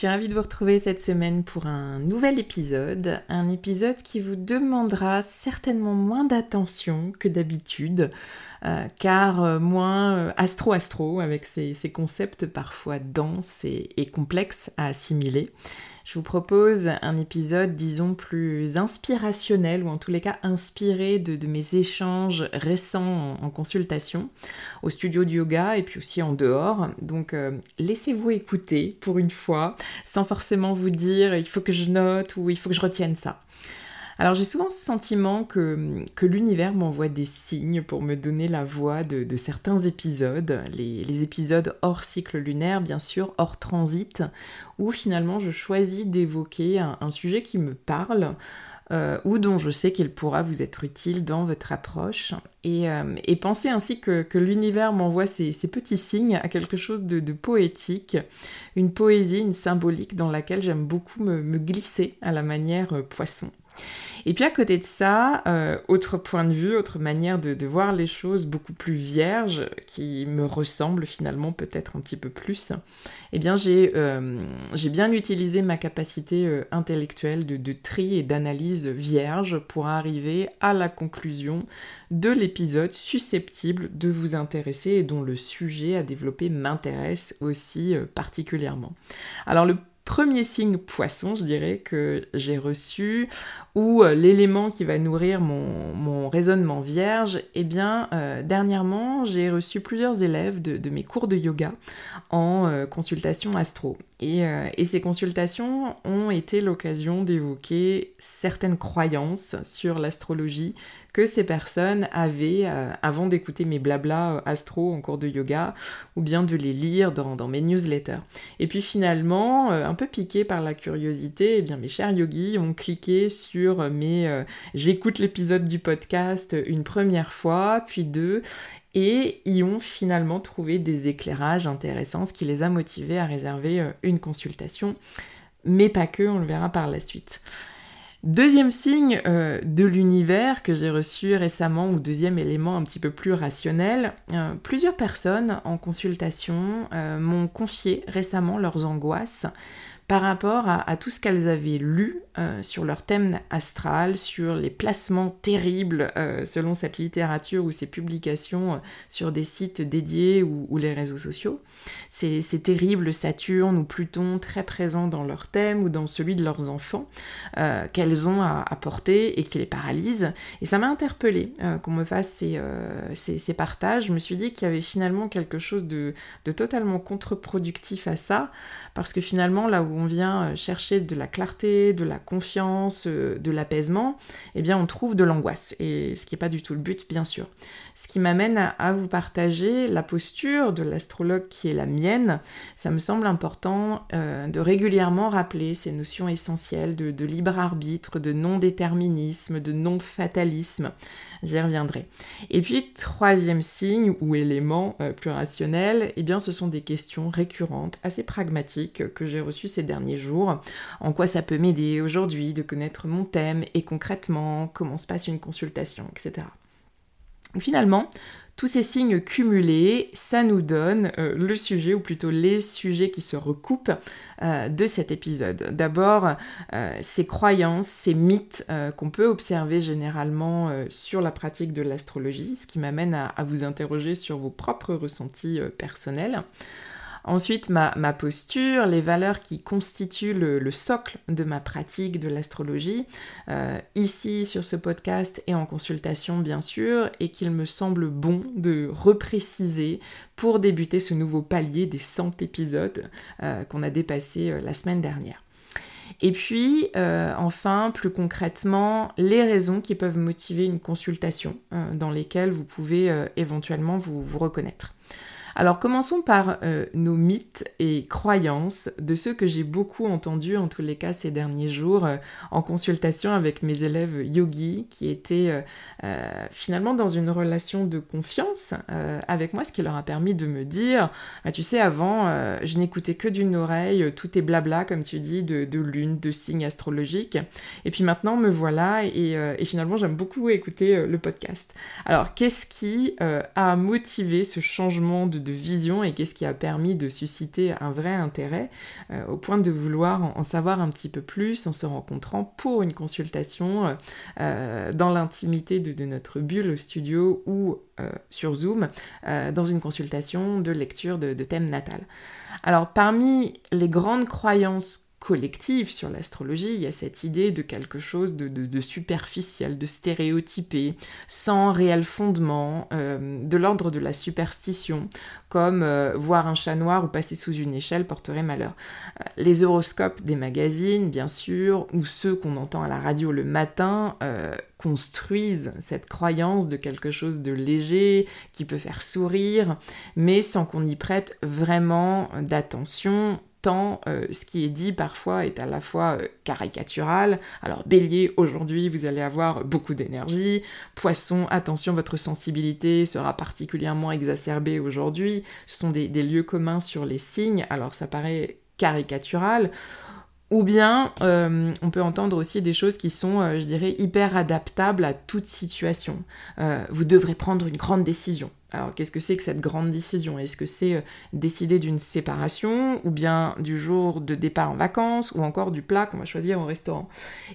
Je suis ravie de vous retrouver cette semaine pour un nouvel épisode, un épisode qui vous demandera certainement moins d'attention que d'habitude, euh, car euh, moins astro-astro euh, avec ces, concepts parfois denses et complexes à assimiler je vous propose un épisode, disons, plus inspirationnel, ou en tous les cas inspiré de, mes échanges récents en, consultation, au studio de yoga et puis aussi en dehors. Donc euh, laissez-vous écouter pour une fois, sans forcément vous dire il faut que je note ou il faut que je retienne ça. Alors j'ai souvent ce sentiment que, l'univers m'envoie des signes pour me donner la voix de, certains épisodes, les, épisodes hors cycle lunaire bien sûr, hors transit, où finalement je choisis d'évoquer un, sujet qui me parle. Euh, ou dont je sais qu'il pourra vous être utile dans votre approche. Et, euh, pensez ainsi que, l'univers m'envoie ces, petits signes à quelque chose de, poétique, une poésie, une symbolique dans laquelle j'aime beaucoup me, glisser à la manière euh, poisson. Et puis à côté de ça, euh, autre point de vue, autre manière de, voir les choses beaucoup plus vierge, qui me ressemble finalement peut-être un petit peu plus, eh bien j'ai euh, bien utilisé ma capacité euh, intellectuelle de, de tri et d'analyse vierge pour arriver à la conclusion de l'épisode susceptible de vous intéresser et dont le sujet à développer m'intéresse aussi particulièrement. Alors le premier signe poisson, je dirais, que j'ai reçu, ou euh, l'élément qui va nourrir mon, raisonnement vierge, eh bien, euh, dernièrement, j'ai reçu plusieurs élèves de, mes cours de yoga en euh, consultation astro. Et, ces consultations ont été l'occasion d'évoquer certaines croyances sur l'astrologie que ces personnes avaient avant d'écouter mes blabla astro en cours de yoga ou bien de les lire dans, mes newsletters. Et puis finalement, un peu piqué par la curiosité, eh bien mes chers yogis ont cliqué sur mes j'écoute l'épisode du podcast une première fois, puis deux, et y ont finalement trouvé des éclairages intéressants, ce qui les a motivés à réserver une consultation, mais pas que, on le verra par la suite. Deuxième signe euh, de l'univers que j'ai reçu récemment, ou deuxième élément un petit peu plus rationnel, euh, plusieurs personnes en consultation euh, m'ont confié récemment leurs angoisses par rapport à, tout ce qu'elles avaient lu euh, sur leur thème astral, sur les placements terribles euh, selon cette littérature ou ces publications euh, sur des sites dédiés ou, les réseaux sociaux. Ces, terribles Saturne ou Pluton très présents dans leur thème ou dans celui de leurs enfants qu'elles ont à, porter et qui les paralysent. Et ça m'a interpellée qu'on me fasse ces, ces, partages. Je me suis dit qu'il y avait finalement quelque chose de, de totalement contre-productif à ça, parce que finalement là où on vient euh, chercher de la clarté, de la confiance, euh, de l'apaisement, eh bien on trouve de l'angoisse. Et ce qui n'est pas du tout le but, bien sûr. Ce qui m'amène à, vous partager la posture de l'astrologue qui est la mienne. Ça me semble important euh, de régulièrement rappeler ces notions essentielles de, libre arbitre, de non-déterminisme, de non-fatalisme. J'y reviendrai. Et puis, troisième signe ou élément euh, plus rationnel, eh bien, ce sont des questions récurrentes, assez pragmatiques, que j'ai reçues ces derniers jours. En quoi ça peut m'aider aujourd'hui de connaître mon thème et concrètement comment se passe une consultation, etc. Finalement, tous ces signes cumulés, ça nous donne euh, le sujet, ou plutôt les sujets qui se recoupent euh, de cet épisode. D'abord, euh, ces croyances, ces mythes qu'on peut observer généralement sur la pratique de l'astrologie, ce qui m'amène à, vous interroger sur vos propres ressentis personnels. Ensuite, ma, posture, les valeurs qui constituent le, socle de ma pratique de l'astrologie, euh, ici sur ce podcast et en consultation bien sûr, et qu'il me semble bon de repréciser pour débuter ce nouveau palier des 100 épisodes euh, qu'on a dépassé euh, la semaine dernière. Et puis, enfin, plus concrètement, les raisons qui peuvent motiver une consultation dans lesquelles vous pouvez éventuellement vous reconnaître. Alors commençons par euh, nos mythes et croyances de ceux que j'ai beaucoup entendus en tous les cas ces derniers jours euh, en consultation avec mes élèves yogi qui étaient euh, finalement dans une relation de confiance avec moi, ce qui leur a permis de me dire, bah, tu sais, avant, je n'écoutais que d'une oreille, tout est blabla, comme tu dis, de, lune, de signes astrologiques. Et puis maintenant, me voilà et, finalement, j'aime beaucoup écouter le podcast. Alors, qu'est-ce qui a motivé ce changement de de vision et qu'est-ce qui a permis de susciter un vrai intérêt euh, au point de vouloir en, savoir un petit peu plus en se rencontrant pour une consultation euh, euh, dans l'intimité de, notre bulle au studio ou sur Zoom dans une consultation de lecture de, de thème natal. Alors parmi les grandes croyances collective sur l'astrologie, il y a cette idée de quelque chose de, superficiel, de stéréotypé, sans réel fondement, euh, de l'ordre de la superstition, comme euh, voir un chat noir ou passer sous une échelle porterait malheur. Euh, les horoscopes des magazines, bien sûr, ou ceux qu'on entend à la radio le matin, construisent cette croyance de quelque chose de léger, qui peut faire sourire, mais sans qu'on y prête vraiment d'attention tant euh, ce qui est dit parfois est à la fois euh, caricatural. Alors bélier, aujourd'hui vous allez avoir beaucoup d'énergie. Poisson, attention, votre sensibilité sera particulièrement exacerbée aujourd'hui. Ce sont des, lieux communs sur les signes, alors ça paraît caricatural. Ou bien euh, on peut entendre aussi des choses qui sont, je dirais, hyper adaptables à toute situation. vous devrez prendre une grande décision. Alors qu'est-ce que c'est que cette grande décision? Est-ce que c'est euh, décider d'une séparation ou bien du jour de départ en vacances ou encore du plat qu'on va choisir au restaurant?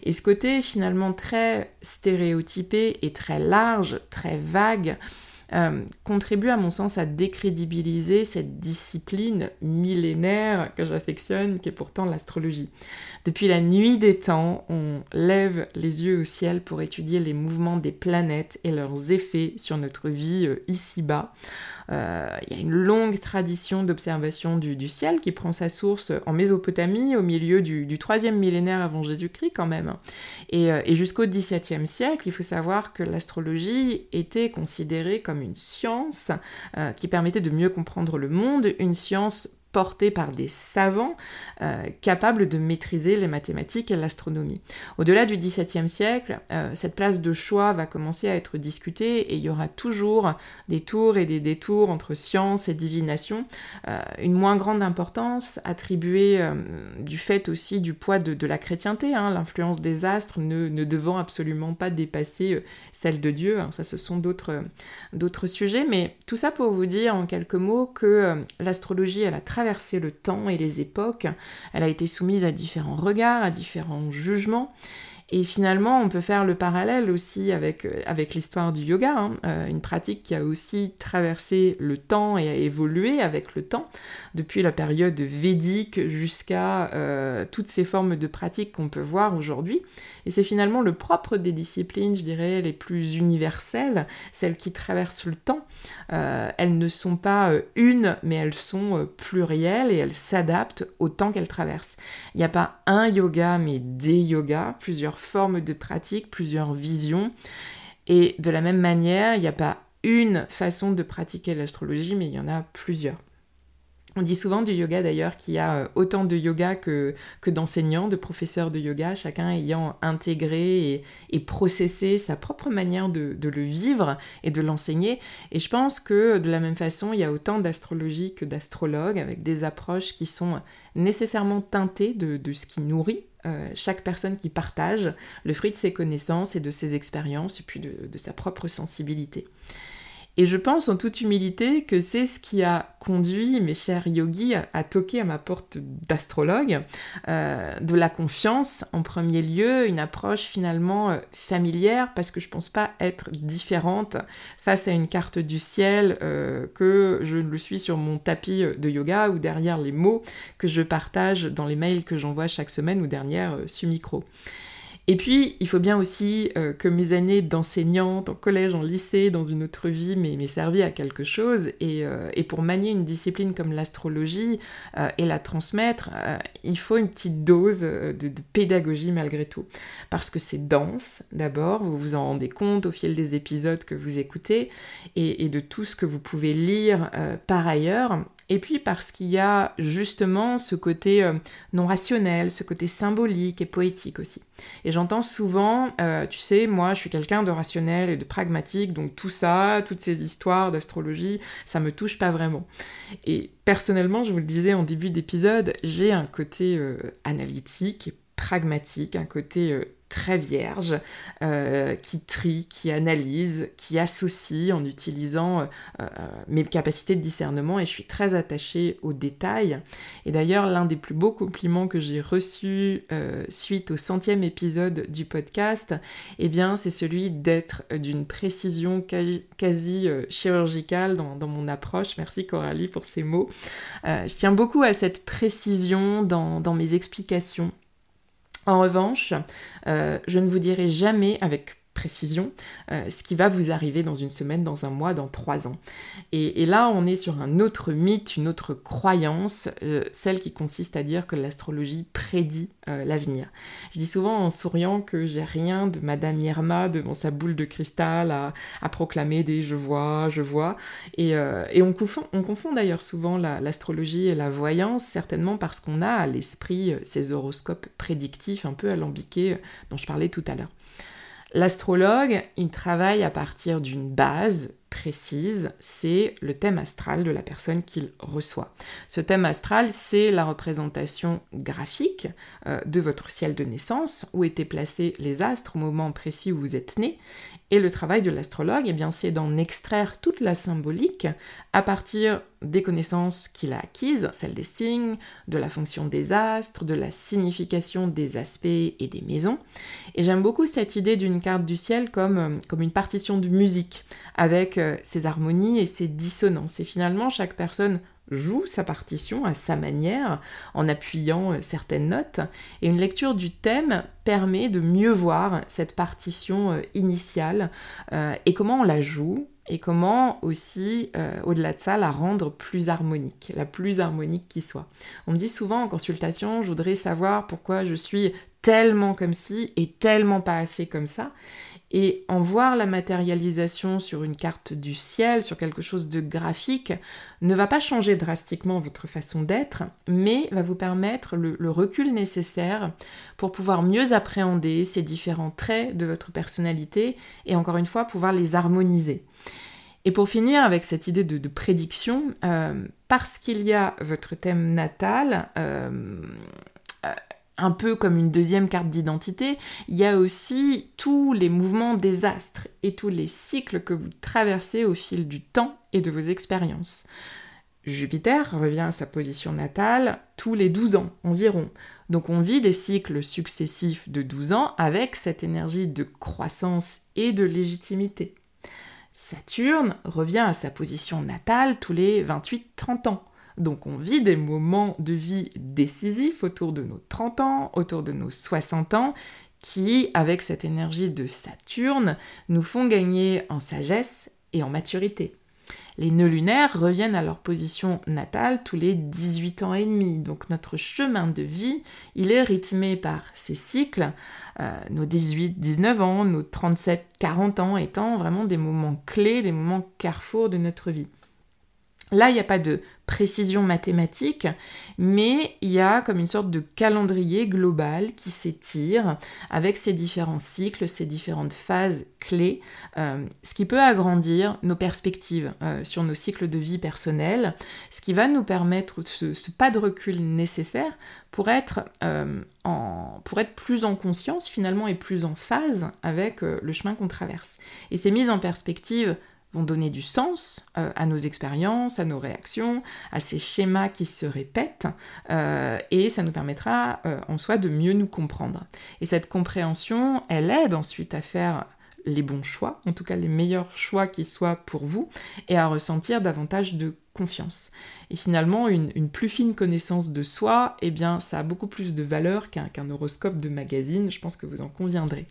Et ce côté finalement très stéréotypé et très large, très vague, euh, contribue à mon sens à décrédibiliser cette discipline millénaire que j'affectionne, qui est pourtant l'astrologie. Depuis la nuit des temps, on lève les yeux au ciel pour étudier les mouvements des planètes et leurs effets sur notre vie euh, ici-bas. Euh, il y a une longue tradition d'observation du, ciel qui prend sa source en Mésopotamie au milieu du, troisième millénaire avant Jésus-Christ quand même. Et, euh, et jusqu'au XVIIe siècle, il faut savoir que l'astrologie était considérée comme une science euh, qui permettait de mieux comprendre le monde, une science porté par des savants euh, capables de maîtriser les mathématiques et l'astronomie. Au-delà du XVIIe siècle, euh, cette place de choix va commencer à être discutée et il y aura toujours des tours et des détours entre science et divination, euh, une moins grande importance attribuée du fait aussi du poids de, la chrétienté, hein, l'influence des astres ne, ne, devant absolument pas dépasser celle de Dieu, hein. ça ce sont d'autres sujets, mais tout ça pour vous dire en quelques mots que l'astrologie elle a traversé le temps et les époques, elle a été soumise à différents regards, à différents jugements, et finalement, on peut faire le parallèle aussi avec, euh, avec l'histoire du yoga, hein. euh, une pratique qui a aussi traversé le temps et a évolué avec le temps, depuis la période védique jusqu'à euh, toutes ces formes de pratiques qu'on peut voir aujourd'hui. Et c'est finalement le propre des disciplines, je dirais, les plus universelles, celles qui traversent le temps. elles ne sont pas une, mais elles sont plurielles et elles s'adaptent au temps qu'elles traversent. Il n'y a pas un yoga, mais des yogas, plusieurs formes de pratique, plusieurs visions. Et de la même manière, il n'y a pas une façon de pratiquer l'astrologie, mais il y en a plusieurs. On dit souvent du yoga d'ailleurs qu'il y a euh, autant de yoga que, que d'enseignants, de professeurs de yoga, chacun ayant intégré et, processé sa propre manière de, le vivre et de l'enseigner. Et je pense que de la même façon, il y a autant d'astrologie que d'astrologues avec des approches qui sont nécessairement teintées de, ce qui nourrit euh, chaque personne qui partage le fruit de ses connaissances et de ses expériences et puis de sa propre sensibilité. Et je pense en toute humilité que c'est ce qui a conduit mes chers yogis à, toquer à ma porte d'astrologue, euh, de la confiance en premier lieu, une approche finalement euh, familière parce que je pense pas être différente face à une carte du ciel euh, que je le suis sur mon tapis de yoga ou derrière les mots que je partage dans les mails que j'envoie chaque semaine ou derrière ce micro. Et puis, il faut bien aussi euh, que mes années d'enseignante en collège, en lycée, dans une autre vie, m'aient servi à quelque chose. Euh, et, pour manier une discipline comme l'astrologie euh, et la transmettre, il faut une petite dose de, pédagogie malgré tout. Parce que c'est dense, d'abord, vous vous en rendez compte au fil des épisodes que vous écoutez et, de tout ce que vous pouvez lire par ailleurs. Et puis parce qu'il y a justement ce côté non rationnel, ce côté symbolique et poétique aussi. J'entends souvent, euh, tu sais, moi je suis quelqu'un de rationnel et de pragmatique, donc tout ça, toutes ces histoires d'astrologie, ça me touche pas vraiment. Et personnellement, je vous le disais en début d'épisode, j'ai un côté euh, analytique et pragmatique, un côté très vierge, euh, qui trie, qui analyse, qui associe en utilisant euh, euh, mes capacités de discernement et je suis très attachée aux détails. Et d'ailleurs, l'un des plus beaux compliments que j'ai reçus suite au centième épisode du podcast, eh bien, c'est celui d'être d'une précision quasi, chirurgicale dans, mon approche. Merci Coralie pour ces mots. je tiens beaucoup à cette précision dans mes explications en revanche, euh, je ne vous dirai jamais avec précision euh, ce qui va vous arriver dans une semaine, dans un mois, dans trois ans. Et, là, on est sur un autre mythe, une autre croyance, euh, celle qui consiste à dire que l'astrologie prédit euh, l'avenir. Je dis souvent en souriant que j'ai rien de Madame Irma devant sa boule de cristal à, proclamer des je vois, je vois. Et, on confond, on confond d'ailleurs souvent l'astrologie et la voyance, certainement parce qu'on a à l'esprit ces horoscopes prédictifs un peu alambiqués dont je parlais tout à l'heure. L'astrologue, il travaille à partir d'une base précise, c'est le thème astral de la personne qu'il reçoit. Ce thème astral, c'est la représentation graphique euh, de votre ciel de naissance, où étaient placés les astres au moment précis où vous êtes né, et le travail de l'astrologue, eh bien, c'est d'en extraire toute la symbolique à partir des connaissances qu'il a acquises, celles des signes, de la fonction des astres, de la signification des aspects et des maisons. Et j'aime beaucoup cette idée d'une carte du ciel comme, euh, comme une partition de musique, avec euh, ses harmonies et ses dissonances. Et finalement, chaque personne joue sa partition à sa manière en appuyant euh, certaines notes et une lecture du thème permet de mieux voir cette partition euh, initiale euh, et comment on la joue et comment aussi, au-delà de ça, la rendre plus harmonique, la plus harmonique qui soit. On me dit souvent en consultation, je voudrais savoir pourquoi je suis tellement comme ci et tellement pas assez comme ça. Et en voir la matérialisation sur une carte du ciel, sur quelque chose de graphique, ne va pas changer drastiquement votre façon d'être, mais va vous permettre le, recul nécessaire pour pouvoir mieux appréhender ces différents traits de votre personnalité et encore une fois pouvoir les harmoniser. Et pour finir avec cette idée de, prédiction, euh, parce qu'il y a votre thème natal, euh, un peu comme une deuxième carte d'identité, il y a aussi tous les mouvements des astres et tous les cycles que vous traversez au fil du temps et de vos expériences. Jupiter revient à sa position natale tous les 12 ans environ. Donc on vit des cycles successifs de 12 ans avec cette énergie de croissance et de légitimité. Saturne revient à sa position natale tous les 28-30 ans. Donc on vit des moments de vie décisifs autour de nos 30 ans, autour de nos 60 ans, qui, avec cette énergie de Saturne, nous font gagner en sagesse et en maturité. Les nœuds lunaires reviennent à leur position natale tous les 18 ans et demi. Donc notre chemin de vie, il est rythmé par ces cycles, euh, nos 18, 19 ans, nos 37, 40 ans étant vraiment des moments clés, des moments carrefour de notre vie. Là, il n'y a pas de précision mathématique, mais il y a comme une sorte de calendrier global qui s'étire avec ces différents cycles, ces différentes phases clés, euh, ce qui peut agrandir nos perspectives euh, sur nos cycles de vie personnels, ce qui va nous permettre ce, pas de recul nécessaire pour être, euh, pour être plus en conscience finalement et plus en phase avec le chemin qu'on traverse. Et ces mises en perspective donner du sens euh, à nos expériences, à nos réactions, à ces schémas qui se répètent, euh, et ça nous permettra euh, en soi de mieux nous comprendre. Et cette compréhension, elle aide ensuite à faire les bons choix, en tout cas les meilleurs choix qui soient pour vous, et à ressentir davantage de confiance. Et finalement, une, plus fine connaissance de soi, eh bien, ça a beaucoup plus de valeur qu'un horoscope de magazine, je pense que vous en conviendrez.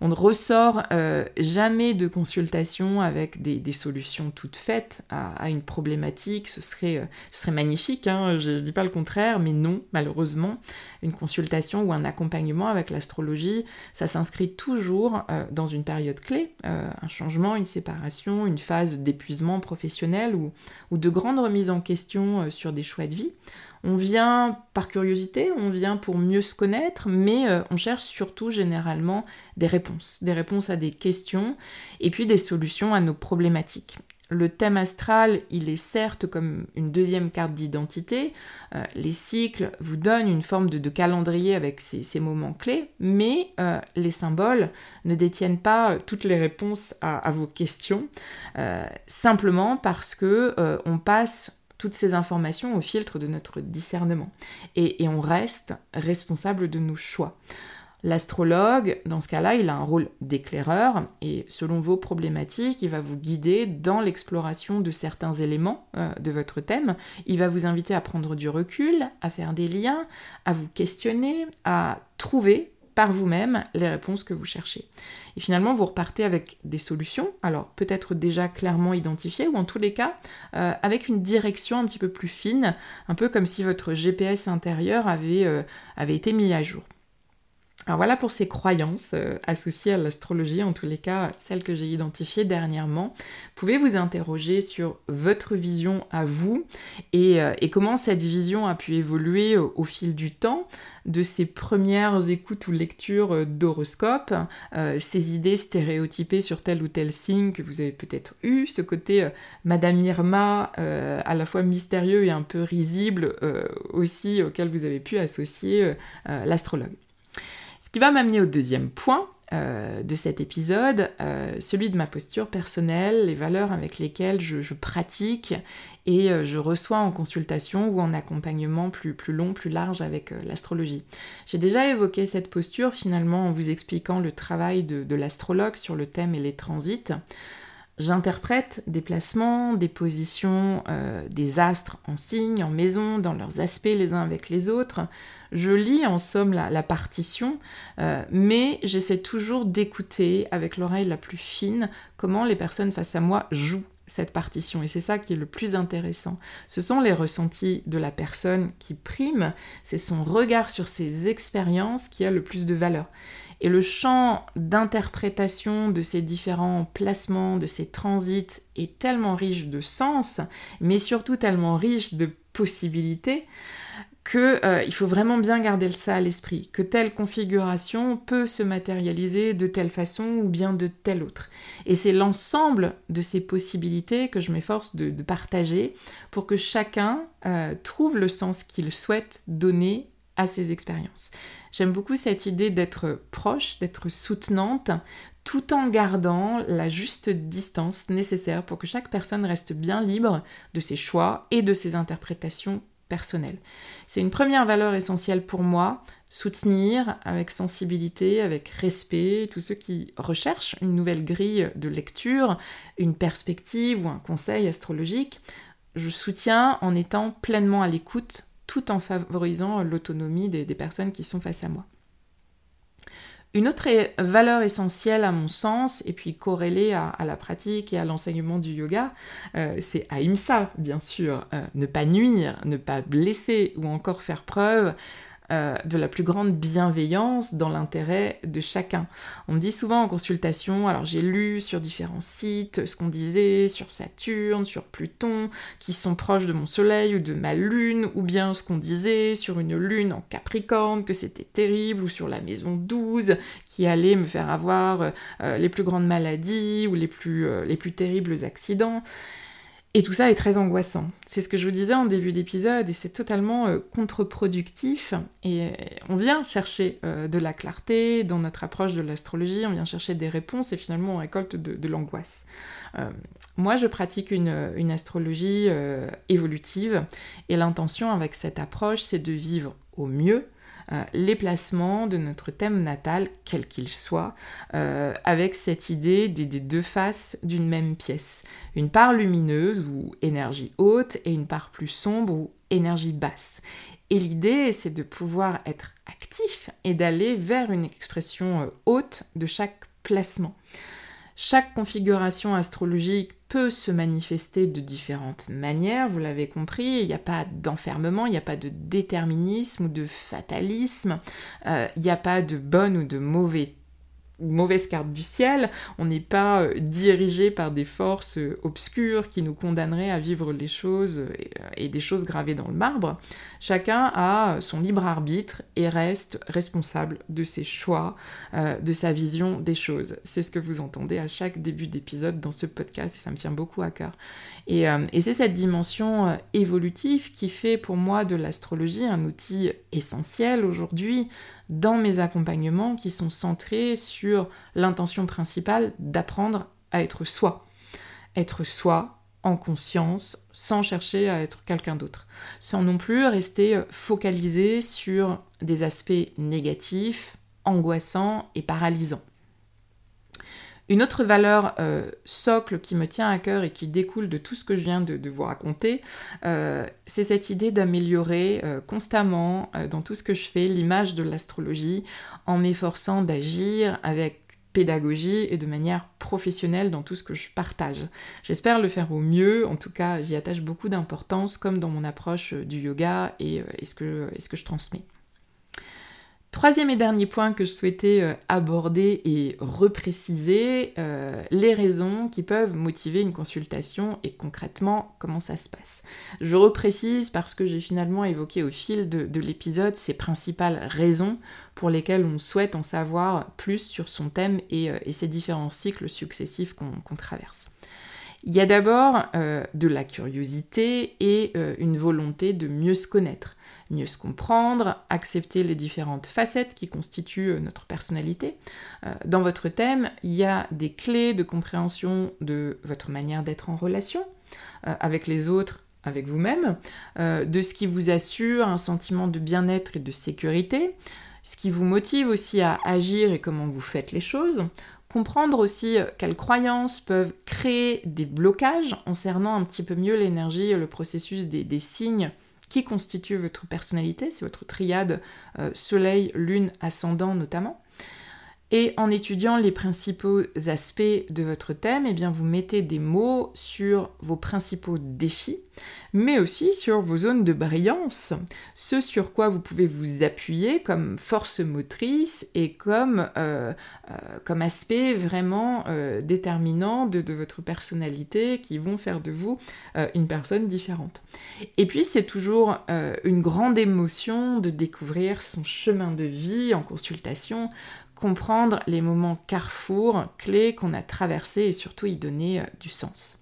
On ne ressort euh, jamais de consultation avec des, solutions toutes faites à, une problématique. Ce serait, euh, magnifique, hein, je ne dis pas le contraire, mais non, malheureusement, une consultation ou un accompagnement avec l'astrologie, ça s'inscrit toujours euh, dans une période clé, un changement, une séparation, une phase d'épuisement professionnel ou, ou, de grande remise en question sur des choix de vie. On vient par curiosité, on vient pour mieux se connaître, mais euh, on cherche surtout généralement des réponses, des réponses à des questions et puis des solutions à nos problématiques. Le thème astral, il est certes comme une deuxième carte d'identité. Euh, les cycles vous donnent une forme de, calendrier avec ces, moments clés, mais euh, les symboles ne détiennent pas toutes les réponses à, vos questions, simplement parce que on passe toutes ces informations au filtre de notre discernement. Et, on reste responsable de nos choix. L'astrologue, dans ce cas-là, il a un rôle d'éclaireur et selon vos problématiques, il va vous guider dans l'exploration de certains éléments euh, de votre thème. Il va vous inviter à prendre du recul, à faire des liens, à vous questionner, à trouver par vous-même les réponses que vous cherchez. Et finalement, vous repartez avec des solutions, alors peut-être déjà clairement identifiées, ou en tous les cas, euh, avec une direction un petit peu plus fine, un peu comme si votre GPS intérieur euh, avait été mis à jour. Alors voilà pour ces croyances euh, associées à l'astrologie, en tous les cas celles que j'ai identifiées dernièrement. Pouvez vous interroger sur votre vision à vous et, euh, comment cette vision a pu évoluer au, fil du temps, de ces premières écoutes ou lectures euh, d'horoscopes, ces idées stéréotypées sur tel ou tel signe que vous avez peut-être eu, ce côté Madame Irma à la fois mystérieux et un peu risible aussi auquel vous avez pu associer l'astrologue? Ce qui va m'amener au deuxième point euh, de cet épisode, euh, celui de ma posture personnelle, les valeurs avec lesquelles je, pratique et euh, je reçois en consultation ou en accompagnement plus, long, plus large avec l'astrologie. J'ai déjà évoqué cette posture finalement en vous expliquant le travail de, de l'astrologue sur le thème et les transits. J'interprète des placements, des positions des astres en signes, en maison, dans leurs aspects les uns avec les autres. Je lis en somme la, partition, euh, mais j'essaie toujours d'écouter avec l'oreille la plus fine comment les personnes face à moi jouent cette partition. Et c'est ça qui est le plus intéressant. Ce sont les ressentis de la personne qui prime, c'est son regard sur ses expériences qui a le plus de valeur. Et le champ d'interprétation de ces différents placements, de ces transits, est tellement riche de sens, mais surtout tellement riche de possibilités, qu'il euh, faut vraiment bien garder ça à l'esprit, que telle configuration peut se matérialiser de telle façon ou bien de telle autre. Et c'est l'ensemble de ces possibilités que je m'efforce de, partager pour que chacun euh, trouve le sens qu'il souhaite donner à ses expériences. J'aime beaucoup cette idée d'être proche, d'être soutenante, tout en gardant la juste distance nécessaire pour que chaque personne reste bien libre de ses choix et de ses interprétations personnelles. C'est une première valeur essentielle pour moi, soutenir avec sensibilité, avec respect tous ceux qui recherchent une nouvelle grille de lecture, une perspective ou un conseil astrologique. Je soutiens en étant pleinement à l'écoute tout en favorisant l'autonomie des, personnes qui sont face à moi. Une autre valeur essentielle à mon sens, et puis corrélée à, la pratique et à l'enseignement du yoga, euh, c'est ahimsa, bien sûr. Euh, ne pas nuire, ne pas blesser ou encore faire preuve euh, de la plus grande bienveillance dans l'intérêt de chacun. On me dit souvent en consultation, alors j'ai lu sur différents sites ce qu'on disait sur Saturne, sur Pluton, qui sont proches de mon Soleil ou de ma Lune, ou bien ce qu'on disait sur une Lune en Capricorne, que c'était terrible, ou sur la maison 12, qui allait me faire avoir euh, les plus grandes maladies ou les plus, euh, les plus terribles accidents. Et tout ça est très angoissant. C'est ce que je vous disais en début d'épisode, et c'est totalement euh, contre-productif. Et euh, on vient chercher euh, de la clarté dans notre approche de l'astrologie, on vient chercher des réponses, et finalement on récolte de, l'angoisse. moi, je pratique une, une astrologie évolutive, et l'intention avec cette approche, c'est de vivre mieux euh, les placements de notre thème natal, quel qu'il soit, euh, avec cette idée des, deux faces d'une même pièce. Une part lumineuse ou énergie haute et une part plus sombre ou énergie basse. Et l'idée, c'est de pouvoir être actif et d'aller vers une expression euh, haute de chaque placement. Chaque configuration astrologique peut se manifester de différentes manières, vous l'avez compris, il n'y a pas d'enfermement, il n'y a pas de déterminisme ou de fatalisme, euh, il n'y a pas de bonne ou de mauvais mauvaise carte du ciel, on n'est pas euh, dirigé par des forces euh, obscures qui nous condamneraient à vivre les choses euh, et, des choses gravées dans le marbre. Chacun a son libre arbitre et reste responsable de ses choix, de sa vision des choses. C'est ce que vous entendez à chaque début d'épisode dans ce podcast et ça me tient beaucoup à cœur. Et, et c'est cette dimension évolutive qui fait pour moi de l'astrologie un outil essentiel aujourd'hui dans mes accompagnements qui sont centrés sur l'intention principale d'apprendre à être soi. Être soi en conscience, sans chercher à être quelqu'un d'autre. Sans non plus rester focalisé sur des aspects négatifs, angoissants et paralysants. Une autre valeur euh, socle qui me tient à cœur et qui découle de tout ce que je viens de, vous raconter, euh, c'est cette idée d'améliorer euh, constamment dans tout ce que je fais l'image de l'astrologie en m'efforçant d'agir avec pédagogie et de manière professionnelle dans tout ce que je partage. J'espère le faire au mieux, en tout cas j'y attache beaucoup d'importance comme dans mon approche du yoga et, et ce que je transmets. Troisième et dernier point que je souhaitais euh, aborder et repréciser, euh, les raisons qui peuvent motiver une consultation et concrètement comment ça se passe. Je reprécise parce que j'ai finalement évoqué au fil de, l'épisode ces principales raisons pour lesquelles on souhaite en savoir plus sur son thème et, euh, ces différents cycles successifs qu'on traverse. Il y a d'abord de la curiosité et une volonté de mieux se connaître mieux se comprendre, accepter les différentes facettes qui constituent euh, notre personnalité. Euh, dans votre thème, il y a des clés de compréhension de votre manière d'être en relation euh, avec les autres, avec vous-même, de ce qui vous assure un sentiment de bien-être et de sécurité, ce qui vous motive aussi à agir et comment vous faites les choses, comprendre aussi quelles croyances peuvent créer des blocages en cernant un petit peu mieux l'énergie le processus des signes qui constitue votre personnalité, c'est votre triade euh, Soleil, Lune, Ascendant notamment. Et en étudiant les principaux aspects de votre thème, eh bien vous mettez des mots sur vos principaux défis, mais aussi sur vos zones de brillance, ce sur quoi vous pouvez vous appuyer comme force motrice et comme, euh, euh, comme aspect vraiment euh, déterminant de, de, votre personnalité qui vont faire de vous une personne différente. Et puis c'est toujours une grande émotion de découvrir son chemin de vie en consultation comprendre les moments carrefour, clés qu'on a traversés et surtout y donner euh, du sens.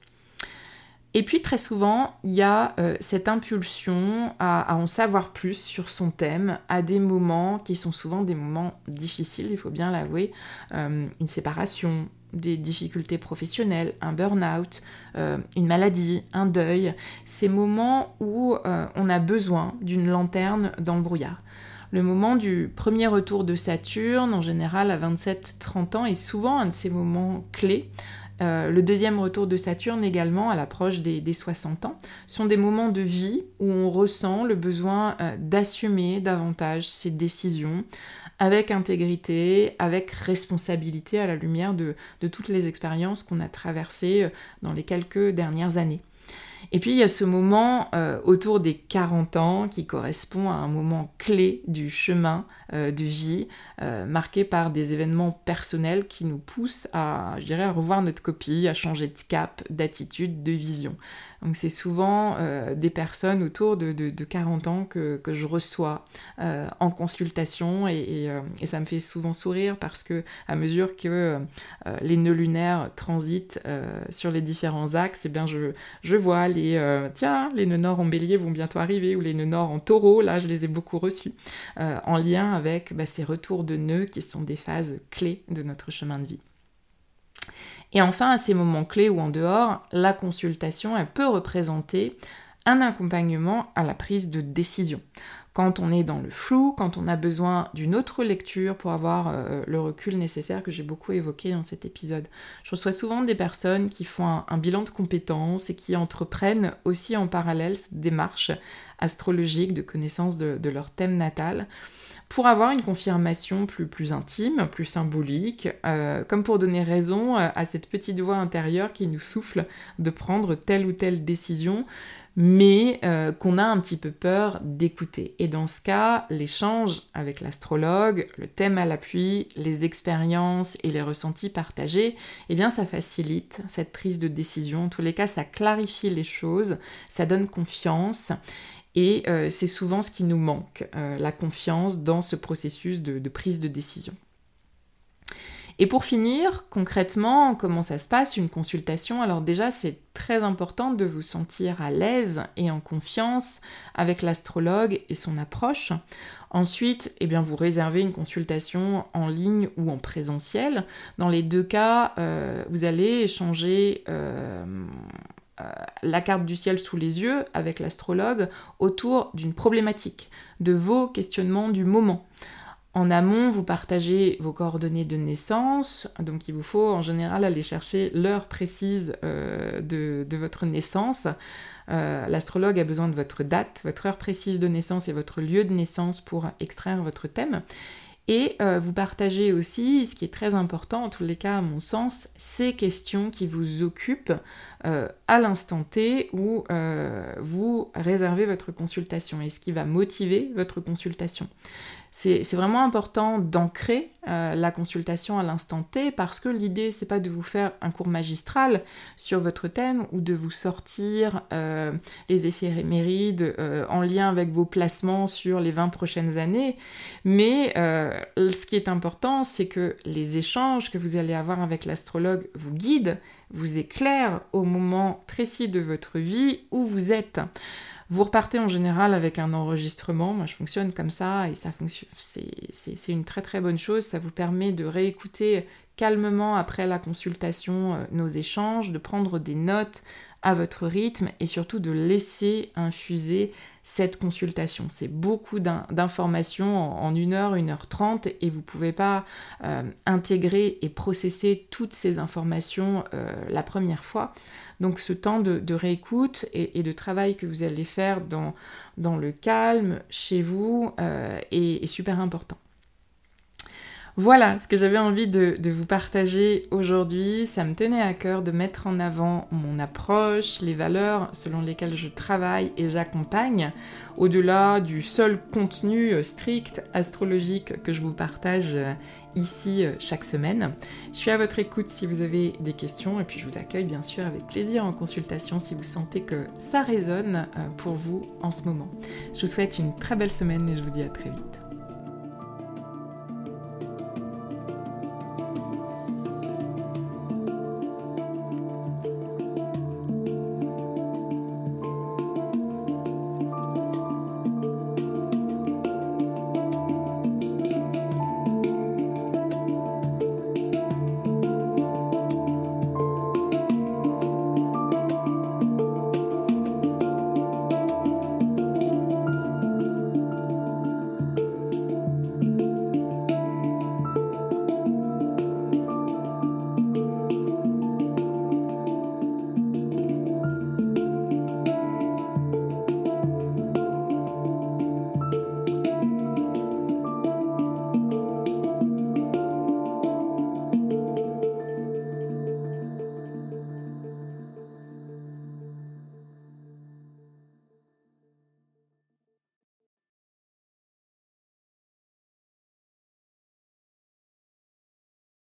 Et puis très souvent, il y a euh, cette impulsion à, en savoir plus sur son thème à des moments qui sont souvent des moments difficiles, il faut bien l'avouer, euh, une séparation, des difficultés professionnelles, un burn-out, une maladie, un deuil, ces moments où on a besoin d'une lanterne dans le brouillard. Le moment du premier retour de Saturne, en général à 27-30 ans, est souvent un de ces moments clés. Euh, le deuxième retour de Saturne également, à l'approche des, 60 ans, sont des moments de vie où on ressent le besoin euh, d'assumer davantage ses décisions avec intégrité, avec responsabilité à la lumière de toutes les expériences qu'on a traversées euh, dans les quelques dernières années. Et puis il y a ce moment euh, autour des 40 ans qui correspond à un moment clé du chemin euh, de vie, euh, marqué par des événements personnels qui nous poussent à, je dirais, à revoir notre copie, à changer de cap, d'attitude, de vision. Donc c'est souvent des personnes autour de, 40 ans que, je reçois en consultation et, ça me fait souvent sourire parce que à mesure que les nœuds lunaires transitent sur les différents axes, eh bien je, vois les euh, tiens, les nœuds nord en bélier vont bientôt arriver, ou les nœuds nord en taureau, là je les ai beaucoup reçus, euh, en lien avec bah, ces retours de nœuds qui sont des phases clés de notre chemin de vie. Et enfin, à ces moments clés ou en dehors, la consultation, elle peut représenter un accompagnement à la prise de décision quand on est dans le flou, quand on a besoin d'une autre lecture pour avoir euh, le recul nécessaire que j'ai beaucoup évoqué dans cet épisode. Je reçois souvent des personnes qui font un, bilan de compétences et qui entreprennent aussi en parallèle cette démarche astrologique de connaissance de, leur thème natal pour avoir une confirmation plus, plus intime, plus symbolique, euh, comme pour donner raison euh, à cette petite voix intérieure qui nous souffle de prendre telle ou telle décision, mais euh, qu'on a un petit peu peur d'écouter. Et dans ce cas, l'échange avec l'astrologue, le thème à l'appui, les expériences et les ressentis partagés, eh bien ça facilite cette prise de décision. En tous les cas, ça clarifie les choses, ça donne confiance. Et euh, c'est souvent ce qui nous manque, euh, la confiance dans ce processus de prise de décision. Et pour finir, concrètement, comment ça se passe une consultation? Alors déjà, c'est très important de vous sentir à l'aise et en confiance avec l'astrologue et son approche. Ensuite, eh bien, vous réservez une consultation en ligne ou en présentiel. Dans les deux cas, euh, vous allez échanger euh, la carte du ciel sous les yeux avec l'astrologue autour d'une problématique, de vos questionnements du moment. En amont, vous partagez vos coordonnées de naissance, donc il vous faut en général aller chercher l'heure précise euh, de, votre naissance. Euh, l'astrologue a besoin de votre date, votre heure précise de naissance et votre lieu de naissance pour extraire votre thème. Et vous partagez aussi, ce qui est très important, en tous les cas à mon sens, ces questions qui vous occupent à l'instant T où vous réservez votre consultation et ce qui va motiver votre consultation. C'est vraiment important d'ancrer euh, la consultation à l'instant T parce que l'idée c'est pas de vous faire un cours magistral sur votre thème ou de vous sortir euh, les effets éphémérides euh, en lien avec vos placements sur les 20 prochaines années, mais ce qui est important c'est que les échanges que vous allez avoir avec l'astrologue vous guident, vous éclairent au moment précis de votre vie où vous êtes. Vous repartez en général avec un enregistrement, moi je fonctionne comme ça et ça fonctionne, c'est une très très bonne chose, ça vous permet de réécouter calmement après la consultation euh, nos échanges, de prendre des notes à votre rythme et surtout de laisser infuser cette consultation. C'est beaucoup d'informations en, une heure, une heure trente et vous ne pouvez pas euh, intégrer et processer toutes ces informations euh, la première fois. Donc ce temps de, réécoute et, de travail que vous allez faire dans, dans le calme, chez vous, euh, est, super important. Voilà ce que j'avais envie de, vous partager aujourd'hui. Ça me tenait à cœur de mettre en avant mon approche, les valeurs selon lesquelles je travaille et j'accompagne, au-delà du seul contenu strict astrologique que je vous partage ici euh, chaque semaine. Je suis à votre écoute si vous avez des questions et puis je vous accueille bien sûr avec plaisir en consultation si vous sentez que ça résonne euh, pour vous en ce moment. Je vous souhaite une très belle semaine et je vous dis à très vite.